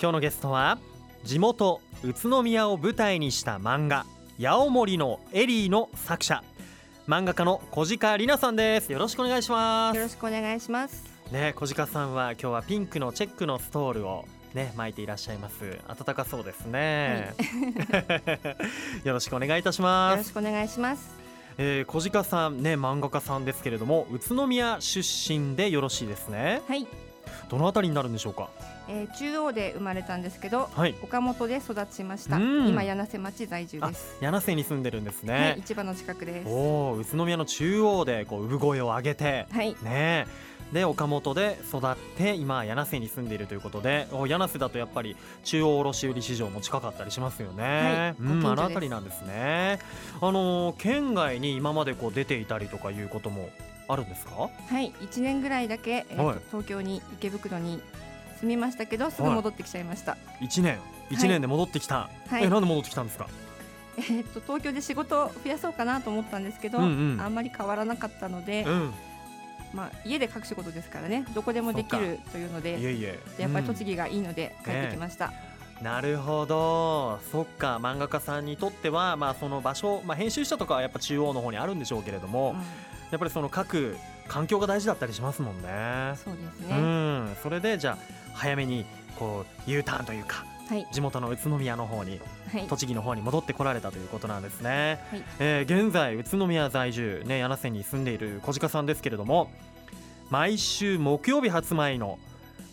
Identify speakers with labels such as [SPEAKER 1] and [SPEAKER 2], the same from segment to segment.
[SPEAKER 1] 今日のゲストは地元宇都宮を舞台にした漫画八尾森のエリーの作者漫画家の小鹿里奈さんです。よろしくお願いします。
[SPEAKER 2] よろしくお願いします。
[SPEAKER 1] ね小鹿さんは今日はピンクのチェックのストールをね巻いていらっしゃいます。暖かそうですね、はい、よろしくお願いいたします。
[SPEAKER 2] よろしくお願いします。
[SPEAKER 1] えー、小鹿さんね漫画家さんですけれども宇都宮出身でよろしいですね。
[SPEAKER 2] はい。
[SPEAKER 1] どのあたりになるんでしょうか？
[SPEAKER 2] えー、中央で生まれたんですけど、はい、岡本で育ちました。今柳瀬町在住です。
[SPEAKER 1] 柳瀬に住んでるんですね、
[SPEAKER 2] はい、市場の近くです。
[SPEAKER 1] お宇都宮の中央でこう産声を上げて、はい、ね。で岡本で育って今柳瀬に住んでいるということで柳瀬だとやっぱり中央卸売市場も近かったりしますよね、はい、うんあの辺りなんですね。あの県外に今までこう出ていたりとかいうこともあるんですか？
[SPEAKER 2] はい1年ぐらいだけ、えーはい、東京に池袋に住みましたけどすぐ戻ってきちゃいました、は
[SPEAKER 1] い、1年1年で戻ってきた、はい、えなんで戻ってきたんですか？
[SPEAKER 2] えー、っと東京で仕事を増やそうかなと思ったんですけど、うんうん、あんまり変わらなかったので、うん、まあ、家で書く仕事ですからねどこでもできるというのでいえやっぱり栃木がいいので帰ってきました。ね
[SPEAKER 1] なるほど。そっか。漫画家さんにとっては、まあ、その場所、まあ、編集者とかはやっぱ中央の方にあるんでしょうけれども、うん、やっぱりその各環境が大事だったりしますもんね。
[SPEAKER 2] そうですね、
[SPEAKER 1] うん、それでじゃあ早めにこう U ターンというか、はい、地元の宇都宮の方に、はい、栃木の方に戻ってこられたということなんですね、はい、えー、現在宇都宮在住、ね、柳瀬に住んでいる小鹿さんですけれども毎週木曜日発売の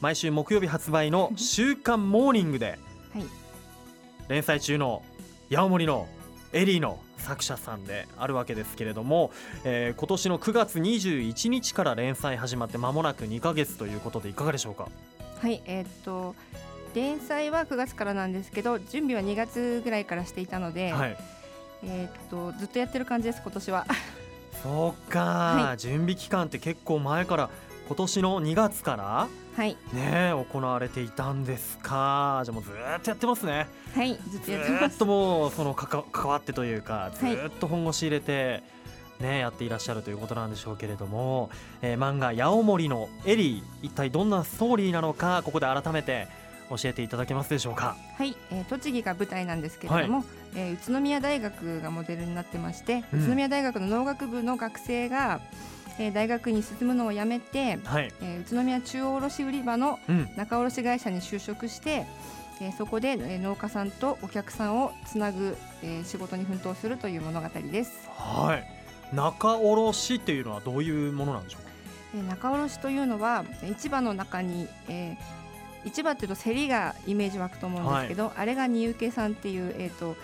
[SPEAKER 1] 毎週木曜日発売の「週刊モーニング」で連載中の八尾森のエリーの作者さんであるわけですけれども、えー、今年の9月21日から連載始まって間もなく2ヶ月ということでいかがでしょうか？
[SPEAKER 2] はいえー、っと連載は9月からなんですけど準備は2月ぐらいからしていたので、はい、えー、っとずっとやってる感じです今年は。
[SPEAKER 1] そうか、はい、準備期間って結構前から今年の2月からはい。ね行われていたんですか。じゃもうずっとやってますね。
[SPEAKER 2] はいずっとやってます。
[SPEAKER 1] ずっともうその関わってというかずっと本腰入れて、ね、やっていらっしゃるということなんでしょうけれども、えー、漫画「八尾森のエリー」一体どんなストーリーなのかここで改めて教えていただけますでしょうか。
[SPEAKER 2] はい、えー、栃木が舞台なんですけれども、はい、えー、宇都宮大学がモデルになってまして、うん、宇都宮大学の農学部の学生が、えー、大学に進むのをやめて、はい、えー、宇都宮中央卸売場の仲卸会社に就職して、うん、えー、そこで、えー、農家さんとお客さんをつなぐ、えー、仕事に奮闘するという物語です。
[SPEAKER 1] はい。仲卸っていうのはどういうものなんでしょうか、
[SPEAKER 2] えー、仲卸というのは市場の中に、えー、市場っていうと競りがイメージ湧くと思うんですけど、はい、あれが荷受さんっていう、えーと、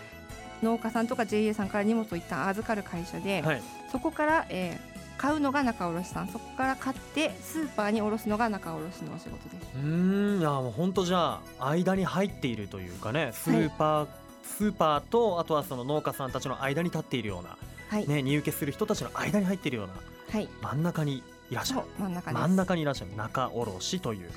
[SPEAKER 2] 農家さんとか JA さんから荷物を一旦預かる会社で、はい、そこから、えー、買うのが仲卸さん。そこから買ってスーパーに卸すのが仲卸のお仕事です。
[SPEAKER 1] うん。いやもう本当じゃあ間に入っているというかね。スーパー、はい、スーパーとあとはその農家さんたちの間に立っているような、はい、ね、入受けする人たちの間に入っているような、はい、真ん中にいらっしゃる。
[SPEAKER 2] 真ん中
[SPEAKER 1] 真ん中にいらっしゃる。仲卸という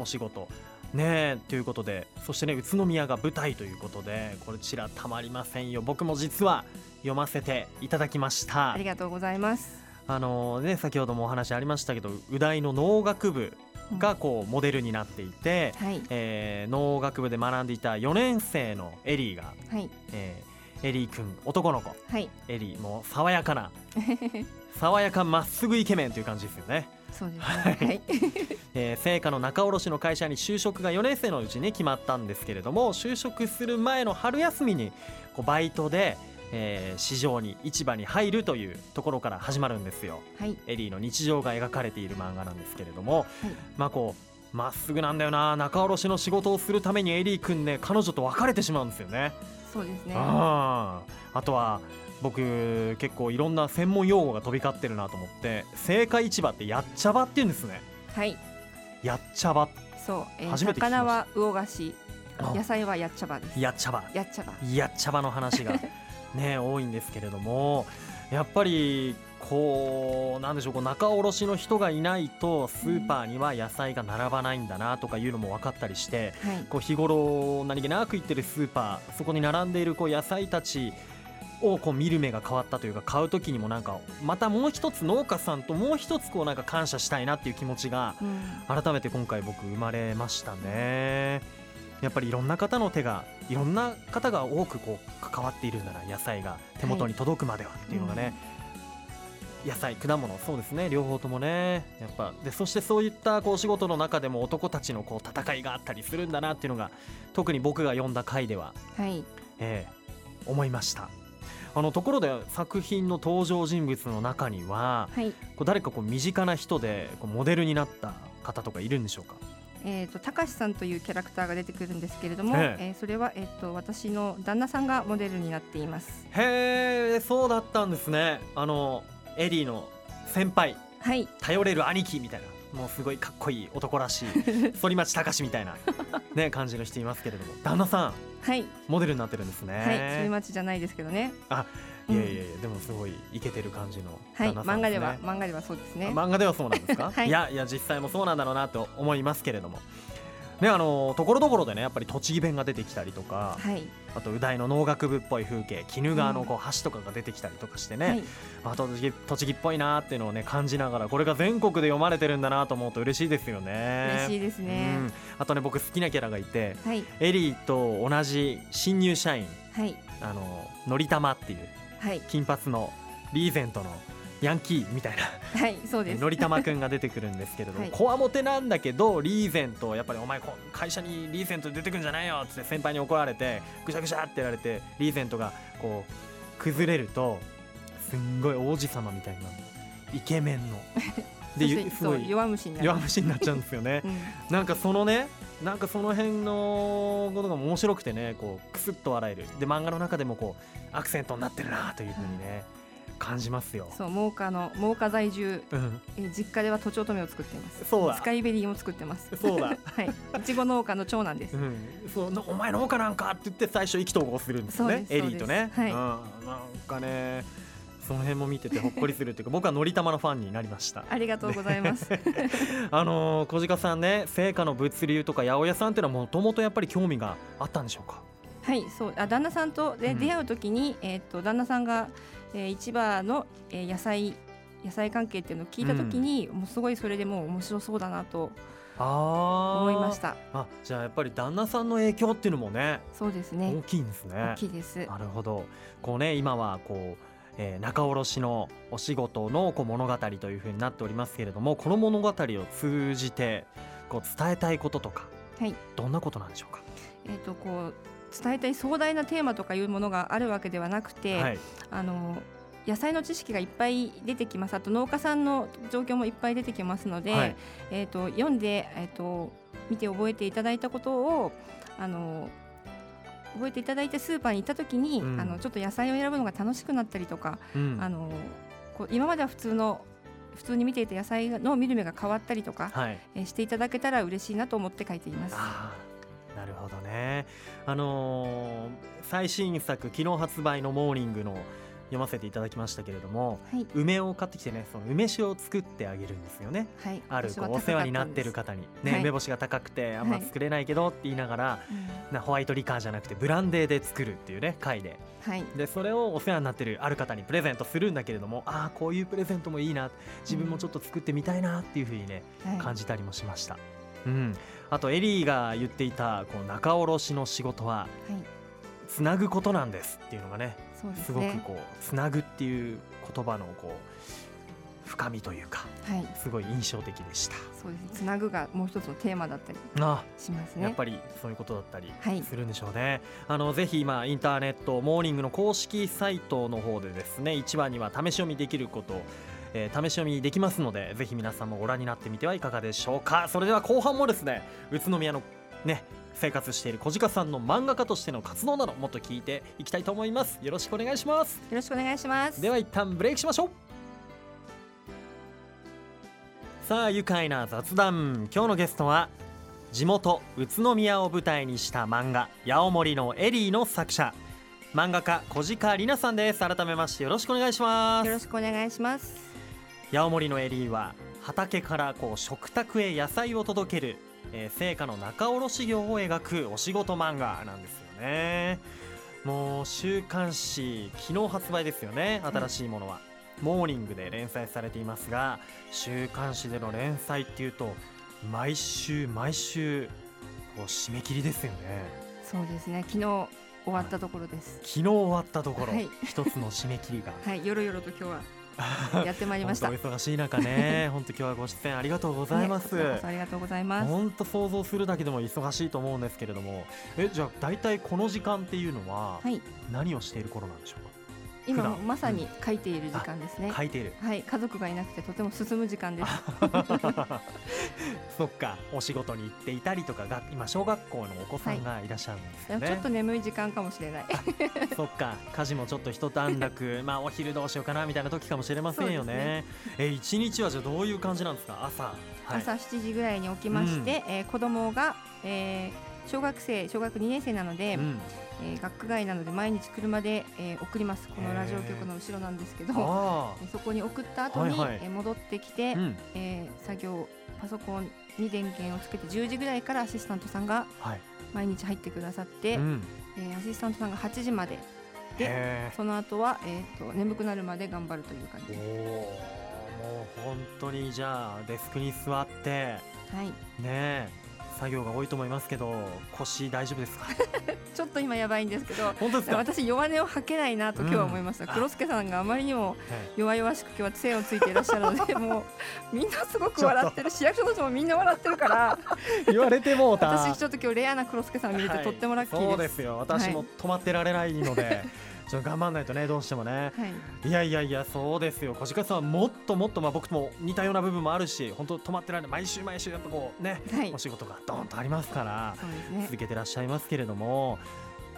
[SPEAKER 1] お仕事、はいねということでそしてね宇都宮が舞台ということでこちらたまりませんよ。僕も実は読ませていただきました。
[SPEAKER 2] ありがとうございます
[SPEAKER 1] あのね、先ほどもお話ありましたけど宇大の農学部がこうモデルになっていて、うんはい、えー、農学部で学んでいた4年生のエリーが、はい、えー、エリー君男の子、はい、エリーもう爽やかな 爽やかまっすぐイケメンという感じですよね。
[SPEAKER 2] そうですね、はい。
[SPEAKER 1] えー、成果の仲卸の会社に就職が4年生のうちに決まったんですけれども就職する前の春休みにこうバイトでえー、市場に市場に入るというところから始まるんですよ、はい、エリーの日常が描かれている漫画なんですけれども、はい、まあこうまっすぐなんだよな仲卸の仕事をするためにエリー君ね彼女と別れてしまうんですよね。
[SPEAKER 2] そうですね。
[SPEAKER 1] ああとは僕結構いろんな専門用語が飛び交ってるなと思って青果市場ってやっちゃばって言うんですね。
[SPEAKER 2] はい。
[SPEAKER 1] やっちゃば。
[SPEAKER 2] そう、えー、初めて魚は魚菓子野菜はやっちゃばです。
[SPEAKER 1] やっちゃば。
[SPEAKER 2] やっちゃば。
[SPEAKER 1] やっちゃばの話が ね多いんですけれどもやっぱりこうなんでしょうこう仲卸の人がいないとスーパーには野菜が並ばないんだなとかいうのも分かったりして、はい、こう日頃何気なく行ってるスーパーそこに並んでいるこう野菜たちをこう見る目が変わったというか買う時にもなんかまたもう一つ農家さんともう一つこうなんか感謝したいなっていう気持ちが改めて今回僕生まれましたね。やっぱりいろんな方の手がいろんな方が多くこう関わっているんだな野菜が手元に届くまではっていうのがね、はいうん、野菜果物そうですね両方ともねやっぱ。でそしてそういったこう仕事の中でも男たちのこう戦いがあったりするんだなっていうのが特に僕が読んだ回では、はい。えー、思いました。あのところで作品の登場人物の中には、はい、こう誰かこう身近な人でこうモデルになった方とかいるんでしょうか？
[SPEAKER 2] えーと、たかしさんというキャラクターが出てくるんですけれども、え。えー、それは、えーと、私の旦那さんがモデルになっています。
[SPEAKER 1] へえそうだったんですね。あのエリーの先輩、はい、頼れる兄貴みたいな。もうすごいかっこいい男らしい。反町隆史みたいな、ね、感じの人いますけれども。旦那さん、はい、モデルになってるんですね。
[SPEAKER 2] はい反町じゃないですけどね。
[SPEAKER 1] あいやいやいや、でもすごいイケてる感じの、ね、
[SPEAKER 2] はい、漫画では漫画ではそうですね。
[SPEAKER 1] 漫画ではそうなんですか、はい、いやいや実際もそうなんだろうなと思いますけれども。ねあのところどころでねやっぱり栃木弁が出てきたりとか、はい、あと宇大の農学部っぽい風景鬼怒川のこう橋とかが出てきたりとかしてね、うん、あ栃木栃木っぽいなっていうのをね感じながらこれが全国で読まれてるんだなと思うと嬉しいですよね。
[SPEAKER 2] 嬉しいですね、うん、
[SPEAKER 1] あとね僕好きなキャラがいて、はい、エリーと同じ新入社員、はい、あののりたまっていうはい、金髪のリーゼントのヤンキーみたいな、はい、そうです。のりたまくんが出てくるんですけれども、こわもてなんだけどリーゼントやっぱりお前会社にリーゼント出てくんじゃないよって先輩に怒られてぐしゃぐしゃってやられてリーゼントがこう崩れるとすんごい王子様みたいなイケメンの。
[SPEAKER 2] ですごい弱虫に
[SPEAKER 1] 弱虫になっちゃうんですよね、うん、なんかそのねなんかその辺のことが面白くてねこうクスッと笑える。で漫画の中でもこうアクセントになってるなというふうにね、感じますよ。
[SPEAKER 2] そう真岡の真岡在住、うん、え実家ではとちおとめを作っています。そうだ。スカイベリーも作ってます。
[SPEAKER 1] そうだ。
[SPEAKER 2] はい。いちご農家の長男です、う
[SPEAKER 1] ん、そうお前農家なんかって言って最初意気投合するんですね。エリーとね、はい、うん、なんかねその辺も見ててほっこりするっていうか 僕はのりたまのファンになりました。
[SPEAKER 2] ありがとうございます。
[SPEAKER 1] あの小鹿さんね成果の物流とか八百屋さんっていうのはもともとやっぱり興味があったんでしょうか？
[SPEAKER 2] はいそうあ旦那さんとで、出会う時に、えー、っと旦那さんが、えー、市場の、えー、野菜野菜関係っていうのを聞いた時に、うん、もうすごいそれでもう面白そうだなと思いました。
[SPEAKER 1] あじゃあやっぱり旦那さんの影響っていうのもね
[SPEAKER 2] そうですね。
[SPEAKER 1] 大きいんですね。
[SPEAKER 2] 大きいです。
[SPEAKER 1] なるほど。こうね今はこうえー、仲卸のお仕事のこう物語というふうになっておりますけれどもこの物語を通じてこう伝えたいこととか、はい、どんなことなんでしょうか、
[SPEAKER 2] えーと、こう伝えたい壮大なテーマとかいうものがあるわけではなくて、はい、あの野菜の知識がいっぱい出てきます。あと農家さんの状況もいっぱい出てきますので、はい、えーと、読んで、えーと見て覚えていただいたことをあの覚えていただいてスーパーに行った時に、うん、あのちょっと野菜を選ぶのが楽しくなったりとか、うん、あのこう今までは普通の普通に見ていた野菜の見る目が変わったりとか、はい、えしていただけたら嬉しいなと思って書いています。
[SPEAKER 1] なるほどね。あのー、最新作昨日発売のモーニングの読ませていただきましたけれども、はい、梅を買ってきてねその梅酒を作ってあげるんですよね、はい、あるこうお世話になってる方に、ね、はい、梅干しが高くてあんま作れないけどって言いながら、なホワイトリカーじゃなくてブランデーで作るっていうね回で,、でそれをお世話になってるある方にプレゼントするんだけれどもああこういうプレゼントもいいな。自分もちょっと作ってみたいなっていうふうにね、感じたりもしました。うん、あとエリーが言っていたこう仲卸の仕事は、つなぐことなんですっていうのがねす、ね,、ごくこうつなぐっていう言葉のこう深みというか、はい、すごい印象的でした。
[SPEAKER 2] そうですつなぐがもう一つのテーマだったりしますね。
[SPEAKER 1] やっぱりそういうことだったりするんでしょうね、はい、あのぜひ今インターネットモーニングの公式サイトの方でですね一番には試し読みできることえー、試し読みできますのでぜひ皆さんもご覧になってみてはいかがでしょうか。それでは後半もですね宇都宮のね生活している小鹿さんの漫画家としての活動などもっと聞いていきたいと思います。よろしくお願いします。
[SPEAKER 2] よろしくお願いします。
[SPEAKER 1] では一旦ブレイクしましょう。さあ愉快な雑談。今日のゲストは地元宇都宮を舞台にした漫画「八尾森のエリー」の作者。漫画家小鹿里奈さんです。改めましてよろしくお願いします。
[SPEAKER 2] よろしくお願いします。
[SPEAKER 1] 八尾森のエリーは畑からこう食卓へ野菜を届けるえー、成果の仲卸業を描くお仕事漫画なんですよね。もう週刊誌昨日発売ですよね新しいものは、うん、モーニングで連載されていますが週刊誌での連載っていうと毎週毎週こう締め切りですよね。
[SPEAKER 2] そうですね。昨日終わったところです、
[SPEAKER 1] 昨日終わったところ、はい、一つの締め切りが。
[SPEAKER 2] はい。よろよろと今日は やってまいりました。
[SPEAKER 1] お忙しい中ね、本当今日はご出演ありがとうございます。ね、
[SPEAKER 2] ありがとうございます。
[SPEAKER 1] 本当想像するだけでも忙しいと思うんですけれども、えじゃあ大体この時間っていうのは何をしている頃なんでしょうか。
[SPEAKER 2] 今まさに書いている時間ですね、
[SPEAKER 1] 書いている。
[SPEAKER 2] はい。家族がいなくてとても進む時間です。
[SPEAKER 1] そっか。お仕事に行っていたりとかが今小学校のお子さんがいらっしゃるんですね、
[SPEAKER 2] はい、ちょっと眠い時間かもしれない。
[SPEAKER 1] そっか。家事もちょっと一段落。まあお昼どうしようかなみたいな時かもしれませんよね。ね。え一日はじゃあどういう感じなんですか？朝、はい、
[SPEAKER 2] 朝7時ぐらいに起きまして、うん、えー、子供が、えー、小学生小学2年生なので、うんえー、学区外なので毎日車で、えー、送ります。このラジオ局の後ろなんですけどそこに送った後に、はいはい、えー、戻ってきて、うん、えー、作業パソコンに電源をつけて10時ぐらいからアシスタントさんが毎日入ってくださって、はい、えー、アシスタントさんが8時まででその後は、えーと、眠くなるまで頑張るという感じ
[SPEAKER 1] もう本当にじゃあデスクに座って、
[SPEAKER 2] はい、
[SPEAKER 1] ね作業が多いと思いますけど腰大丈夫ですか？
[SPEAKER 2] ちょっと今やばいんですけど
[SPEAKER 1] 本当ですか？
[SPEAKER 2] 私弱音を吐けないなと今日は思いました、うん、黒助さんがあまりにも弱々しく今日は杖をついていらっしゃるので もうみんなすごく笑ってる。市役所の人もみんな笑ってるから。
[SPEAKER 1] 言われても
[SPEAKER 2] 私ちょっと今日レアな黒助さん見れてとってもラッキーです、はい、
[SPEAKER 1] そうですよ。私も止まってられないので、はいちょっと頑張らないとねどうしてもね、はい、いやいやいやそうですよ。小鹿さんはもっともっとまあ僕も似たような部分もあるし本当止まってられない。毎週毎週やっぱこうね、はい、お仕事がどんとありますから、ね、続けてらっしゃいますけれども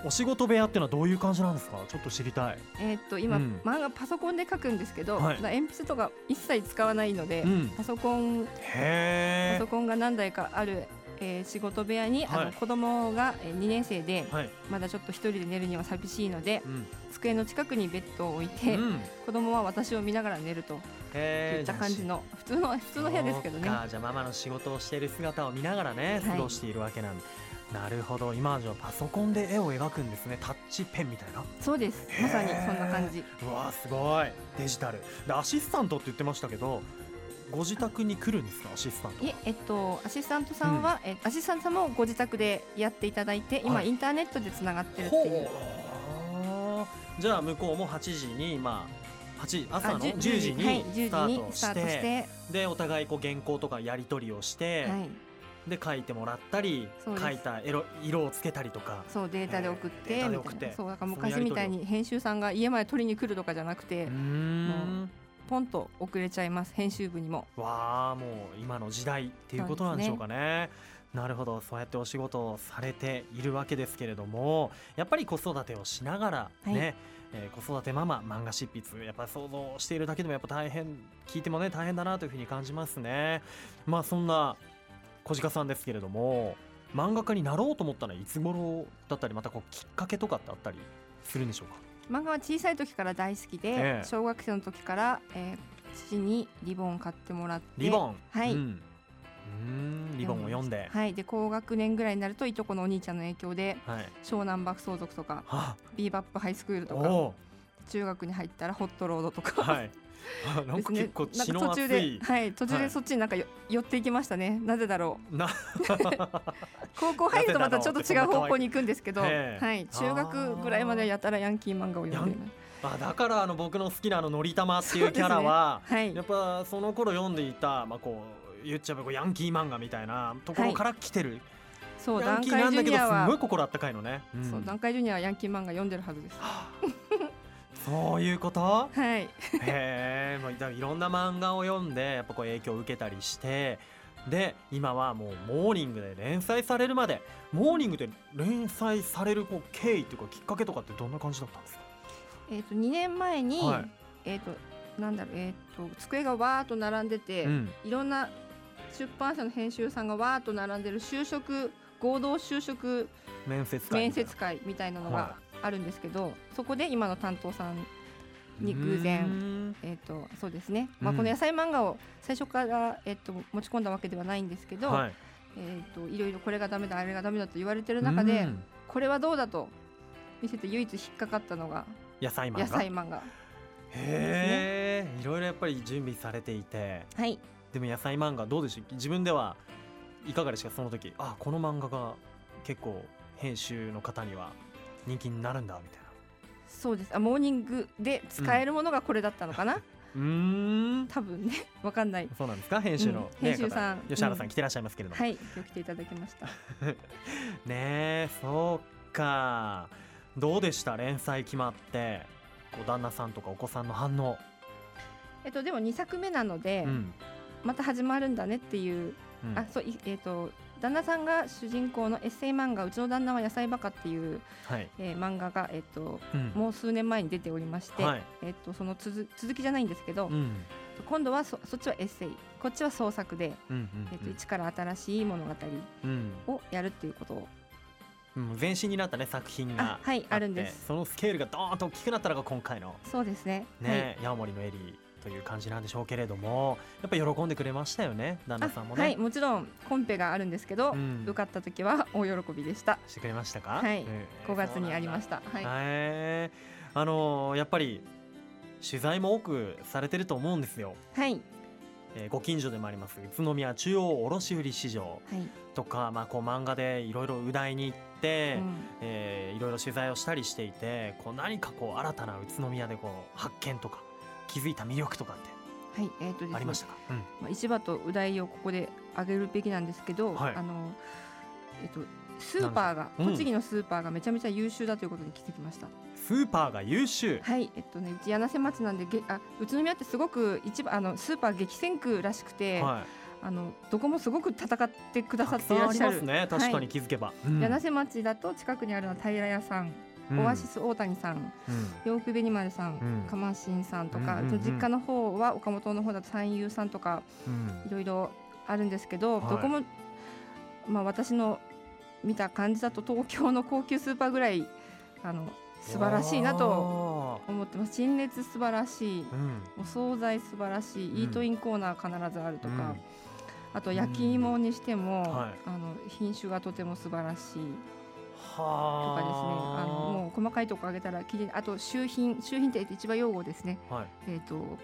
[SPEAKER 1] お仕事部屋っていうのはどういう感じなんですか？ちょっと知りたい。
[SPEAKER 2] えー、っと今、うん、漫画パソコンで書くんですけど、はい、鉛筆とか一切使わないので、うん、パソコンパソコンが何台かあるえー、仕事部屋に、はい、あの子供が2年生で、はい、まだちょっと一人で寝るには寂しいので、うん、机の近くにベッドを置いて、うん、子供は私を見ながら寝ると。いった感じの普通の普通の部屋ですけどね。
[SPEAKER 1] じゃあママの仕事をしている姿を見ながらね過ごしているわけなんで、はい、なるほど。今はじゃパソコンで絵を描くんですね。タッチペンみたいな。
[SPEAKER 2] そうです。まさにそんな感じ。
[SPEAKER 1] うわすごい。デジタル。でアシスタントって言ってましたけどご自宅に来るんですかアシスタント
[SPEAKER 2] いええっとアシスタントさんは、うん、えアシスタントさんもご自宅でやっていただいて今、はい、インターネットでつながってるっていう。
[SPEAKER 1] じゃあ向こうも8時にまあ8朝の10時にスタートして,、して。でお互いこう原稿とかやり取りをして、はい、で書いてもらったり書いた色色をつけたりとか。
[SPEAKER 2] そうデータで送ってそうだから昔みたいに編集さんが家まで取りに来るとかじゃなくて。もうポンと遅れちゃいます。編集部にも。
[SPEAKER 1] わあもう今の時代っていうことなんでしょうかね。なるほどそうやってお仕事をされているわけですけれどもやっぱり子育てをしながらね、はい。えー、子育てママ漫画執筆やっぱり想像しているだけでもやっぱ大変聞いてもね大変だなというふうに感じますね。まあそんな小鹿さんですけれども漫画家になろうと思ったのはいつ頃だったりまたこうきっかけとかってあったりするんでしょうか？
[SPEAKER 2] 漫画は小さい時から大好きで、え小学生の時から、えー、父にリボンを買ってもらって
[SPEAKER 1] リボン？
[SPEAKER 2] はい、う
[SPEAKER 1] ん。リボンを読んで、
[SPEAKER 2] はい、で高学年ぐらいになるといとこのお兄ちゃんの影響で、はい、湘南爆走族とかビーバップハイスクールとか中学に入ったらホットロードとか、はい、
[SPEAKER 1] なんか結構血の
[SPEAKER 2] 熱い、ね、はい途中でそっちになんかよ、寄っていきましたね。なぜだろう。な 高校入るとまたちょっと違う方向に行くんですけど、はい、中学ぐらいまでやたらヤンキー漫画を読んで
[SPEAKER 1] あだからあの僕の好きなあののりたまっていうキャラは、ね。はい、やっぱその頃読んでいたまあこう言っちゃえばヤンキー漫画みたいなところから来てる、はい、
[SPEAKER 2] そうヤンキーなんだけどす
[SPEAKER 1] ごい心あったかいのね、
[SPEAKER 2] うん、そう段階ジュニアはヤンキー漫画読んでるはずです
[SPEAKER 1] そういうこと？
[SPEAKER 2] はい。
[SPEAKER 1] へえいろんな漫画を読んでやっぱこう影響を受けたりしてで今はもうモーニングで連載されるまでモーニングで連載されるこう経緯というかきっかけとかってどんな感じだったんですか？
[SPEAKER 2] えっ、と2年前に、はい、えっ、となんだろうえっ、と机がわーっと並んでて、うん、いろんな出版社の編集さんがわーっと並んでる就職合同就職
[SPEAKER 1] 面接
[SPEAKER 2] 会みたいな。のがあるんですけど、はい、そこで今の担当さんに偶然、えーと、そうですね、まあ、この野菜漫画を最初から、えーと、持ち込んだわけではないんですけど、はい。えーと、いろいろこれがダメだあれがダメだと言われてる中でこれはどうだと見せて唯一引っかかったのが
[SPEAKER 1] 野菜漫画。
[SPEAKER 2] 野菜漫画。
[SPEAKER 1] へえ、いろいろやっぱり準備されていて、
[SPEAKER 2] はい、
[SPEAKER 1] でも野菜漫画どうでしょう自分ではいかがでした？かその時。あこの漫画が結構編集の方には人気になるんだみたいな。
[SPEAKER 2] そうです。あモーニングで使えるものがこれだったのかな、うん。多分ね。わかんない。
[SPEAKER 1] そうなんですか？編集の、
[SPEAKER 2] うん、編集さん。
[SPEAKER 1] 吉原さん来てらっしゃいますけれども、
[SPEAKER 2] はい。今日来ていただきました。
[SPEAKER 1] ねえそうか。どうでした？連載決まって。こう旦那さんとかお子さんの反応。
[SPEAKER 2] えっとでも2作目なので、うん、また始まるんだねっていう、うん、あそうえっと旦那さんが主人公のエッセイ漫画「うちの旦那は野菜バカ」っていう、はい、えー、漫画が、えーと、うん、もう数年前に出ておりまして、はい、えーと、その続続きじゃないんですけど、うん、今度はそそっちはエッセイこっちは創作で、うんうんうん、えーと、一から新しい物語をやるっていうことを。
[SPEAKER 1] うん、前身になったね作品が
[SPEAKER 2] はいあるんです。
[SPEAKER 1] そのスケールがどーンと大きくなったのが今回の。
[SPEAKER 2] そうですね。
[SPEAKER 1] ね、はい、ヤモリのエリーという感じなんでしょうけれどもやっぱり喜んでくれましたよね旦那さんもね。
[SPEAKER 2] はいもちろんコンペがあるんですけど、うん、受かった時は大喜びでした。
[SPEAKER 1] してくれましたか？
[SPEAKER 2] はい、えー、5月にありました。はい、
[SPEAKER 1] あのー、やっぱり取材も多くされてると思うんですよ。
[SPEAKER 2] はい。
[SPEAKER 1] えー、ご近所でもあります宇都宮中央卸売市場とか、はい、まあ、こう漫画でいろいろう大に行って、うん、えー、いろいろ取材をしたりしていてこう何かこう新たな宇都宮でこう発見とか気づいた魅力とかってはいえーとね、ありましたか、うん、
[SPEAKER 2] まあ、市場とうだいをここで上げるべきなんですけど、はい、あのえっ、ー、とスーパーが、栃木のスーパーがめちゃめちゃ優秀だということに気づきました。
[SPEAKER 1] スーパーが優秀。
[SPEAKER 2] はいえっとねうち柳瀬町なんでげあ宇都宮ってすごく一番あのスーパー激戦区らしくて、はい、あのどこもすごく戦ってくださっていらっしゃる。
[SPEAKER 1] ね確かに気づけば。はい、
[SPEAKER 2] 柳瀬町だと近くにあるのは平屋さん。オアシス大谷さん、洋服紅丸さん、かましんさんとか、実家の方は岡本の方だと三遊さんとか、いろいろあるんですけど、どこも、まあ、私の見た感じだと東京の高級スーパーぐらいあの素晴らしいなと思ってます。陳列素晴らしい、お惣菜素晴らしい、イートインコーナー必ずあるとか、あと焼き芋にしても、あの品種がとても素晴らしい。とかですねあ。のもう細かいところ挙げたらきれいあと周品周品って一番用語ですね、はい、えっ、ー、と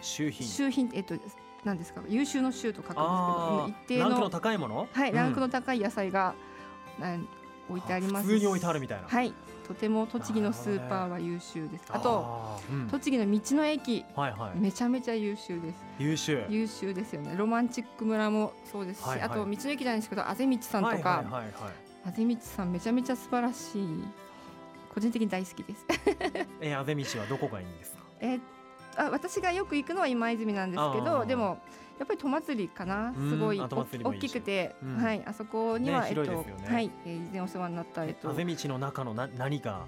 [SPEAKER 1] 周品。
[SPEAKER 2] 周品えっ、ー、と何ですか優秀の秀と書くんですけど
[SPEAKER 1] 一定のランクの高いもの？
[SPEAKER 2] はい、うん、ランクの高い野菜が、置いてあります。
[SPEAKER 1] 普通に置いてあるみたいな。
[SPEAKER 2] はい。とても栃木のスーパーは優秀です。あと、うん、栃木の道の駅、はいはい、めちゃめちゃ優秀です。
[SPEAKER 1] 優秀。
[SPEAKER 2] 優秀ですよね。ロマンチック村もそうですし、はいはい、あと道の駅じゃないですけどあぜ道さんとか、はいはいはいはい、あぜ道さんめちゃめちゃ素晴らしい個人的に大好きです。
[SPEAKER 1] えあぜ道はどこがいいんですか？
[SPEAKER 2] えあ私がよく行くのは今泉なんですけどでもやっぱり戸祭りかな。すごい大きくて、うん、はいあそこには、ね、えっと、ね、はい、えー、以前お世話になったえっと。
[SPEAKER 1] あぜ道の中のな何が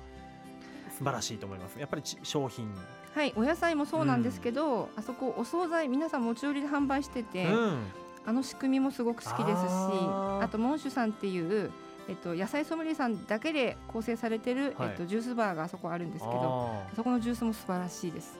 [SPEAKER 1] 素晴らしいと思います？やっぱり商品。
[SPEAKER 2] はいお野菜もそうなんですけど、うん、あそこお惣菜皆さん持ち寄りで販売してて、うん、あの仕組みもすごく好きですしあとモンシュさんっていうえっと、野菜ソムリエさんだけで構成されてる、はい、えっと、ジュースバーがあそこあるんですけどあそこのジュースも素晴らしいです。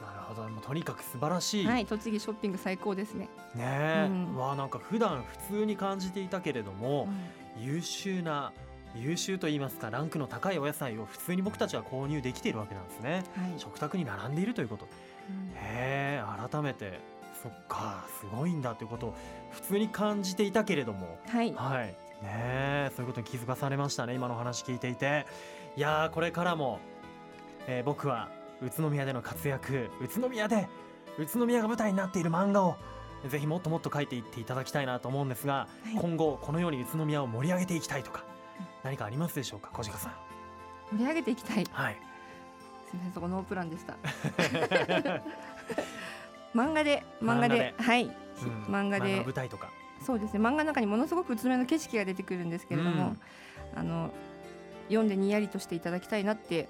[SPEAKER 1] なるほど。もうとにかく素晴らしい、
[SPEAKER 2] はい、栃木ショッピング最高ですね。
[SPEAKER 1] ねえ、うん、わなんか普段普通に感じていたけれども、うん、優秀な優秀と言いますかランクの高いお野菜を普通に僕たちは購入できているわけなんですね、はい、食卓に並んでいるということ、うん、へえ改めてそっかすごいんだということを普通に感じていたけれども。
[SPEAKER 2] はい、
[SPEAKER 1] はいねそういうことに気づかされましたね今の話聞いていて。いやこれからも、えー、僕は宇都宮での活躍宇都宮で宇都宮が舞台になっている漫画をぜひもっともっと書いていっていただきたいなと思うんですが、はい、今後このように宇都宮を盛り上げていきたいとか何かありますでしょうか小鹿さん。
[SPEAKER 2] 盛り上げていきたい。
[SPEAKER 1] はい。
[SPEAKER 2] すみませんそこノープランでした。漫画で漫画ではい、うん、漫画で。
[SPEAKER 1] 舞台とか
[SPEAKER 2] そうですね。漫画の中にものすごく宇都宮の景色が出てくるんですけれども、うん、あの読んでにやりとしていただきたいなって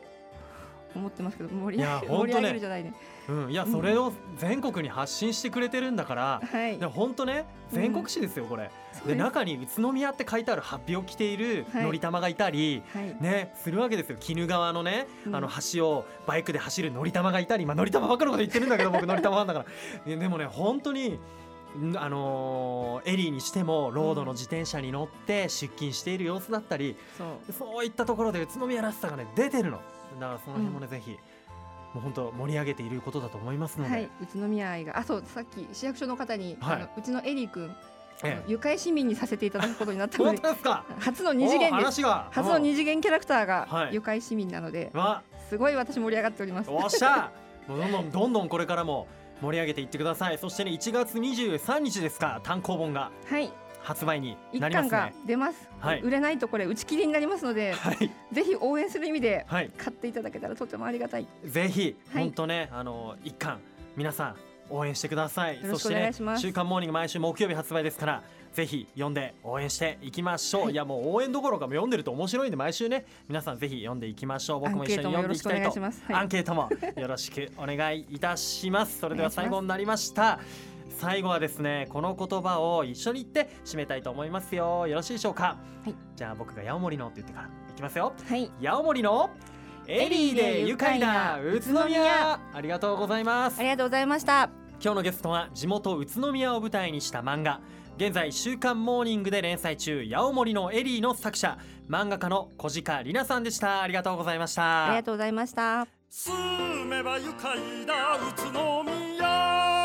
[SPEAKER 2] 思ってますけど盛り上げ,、盛り上げるじゃないね。
[SPEAKER 1] うん、いやそれを全国に発信してくれてるんだから、はい、本当ね全国紙ですよこれ。うん、で中に宇都宮って書いてある発表を着ているのりたまがいたり、はい、ねするわけですよ。鬼怒川のね、あの橋をバイクで走るのりたまがいたり、まあのりたまばっかりこと言ってるんだけど僕のりたまファンだから。でもね本当に。あのー、エリーにしてもロードの自転車に乗って出勤している様子だったり、う。ん、そういったところで宇都宮らしさがね出てるの。だからその辺もね、うん、ぜひもう本当盛り上げていることだと思いますので、はい、
[SPEAKER 2] 宇都宮愛があそうさっき市役所の方に、はい、あのうちのエリー君ええ、愉快市民にさせていただくことになったので初の
[SPEAKER 1] 二
[SPEAKER 2] 次元で初の二次元キャラクターが愉快市民なので、はい、すごい私盛り上がっております。
[SPEAKER 1] おっしゃ。どんどんどんどんこれからも盛り上げていってください。そしてね1月23日ですか単行本が。はい。発売になります、ね、
[SPEAKER 2] が出ます、はい、売れないとこれ打ち切りになりますので、はい、ぜひ応援する意味で買っていただけたらとてもありがたい、
[SPEAKER 1] ぜひ本当ねあの一巻皆さん応援してください。
[SPEAKER 2] そして、ね、
[SPEAKER 1] 週刊モーニング毎週木曜日発売ですからぜひ読んで応援していきましょう、はい、いやもう応援どころかも読んでると面白いんで毎週ね皆さんぜひ読んでいきましょう。僕も一緒に読んでいきたいと。アンケートもよろしくお願いいたします。それでは最後になりました。最後はですねこの言葉を一緒に言って締めたいと思いますよ。よろしいでしょうか、はい、じゃあ僕が八尾森のって言ってからいきますよ、はい、八尾森のエリーで愉快な宇都宮。ありがとうございます。
[SPEAKER 2] ありがとうございました。
[SPEAKER 1] 今日のゲストは地元宇都宮を舞台にした漫画現在週刊モーニングで連載中八尾森のエリーの作者漫画家の小鹿里奈さんでした。ありがとうございました。
[SPEAKER 2] ありがとうございました。
[SPEAKER 3] 住めば愉快な宇都宮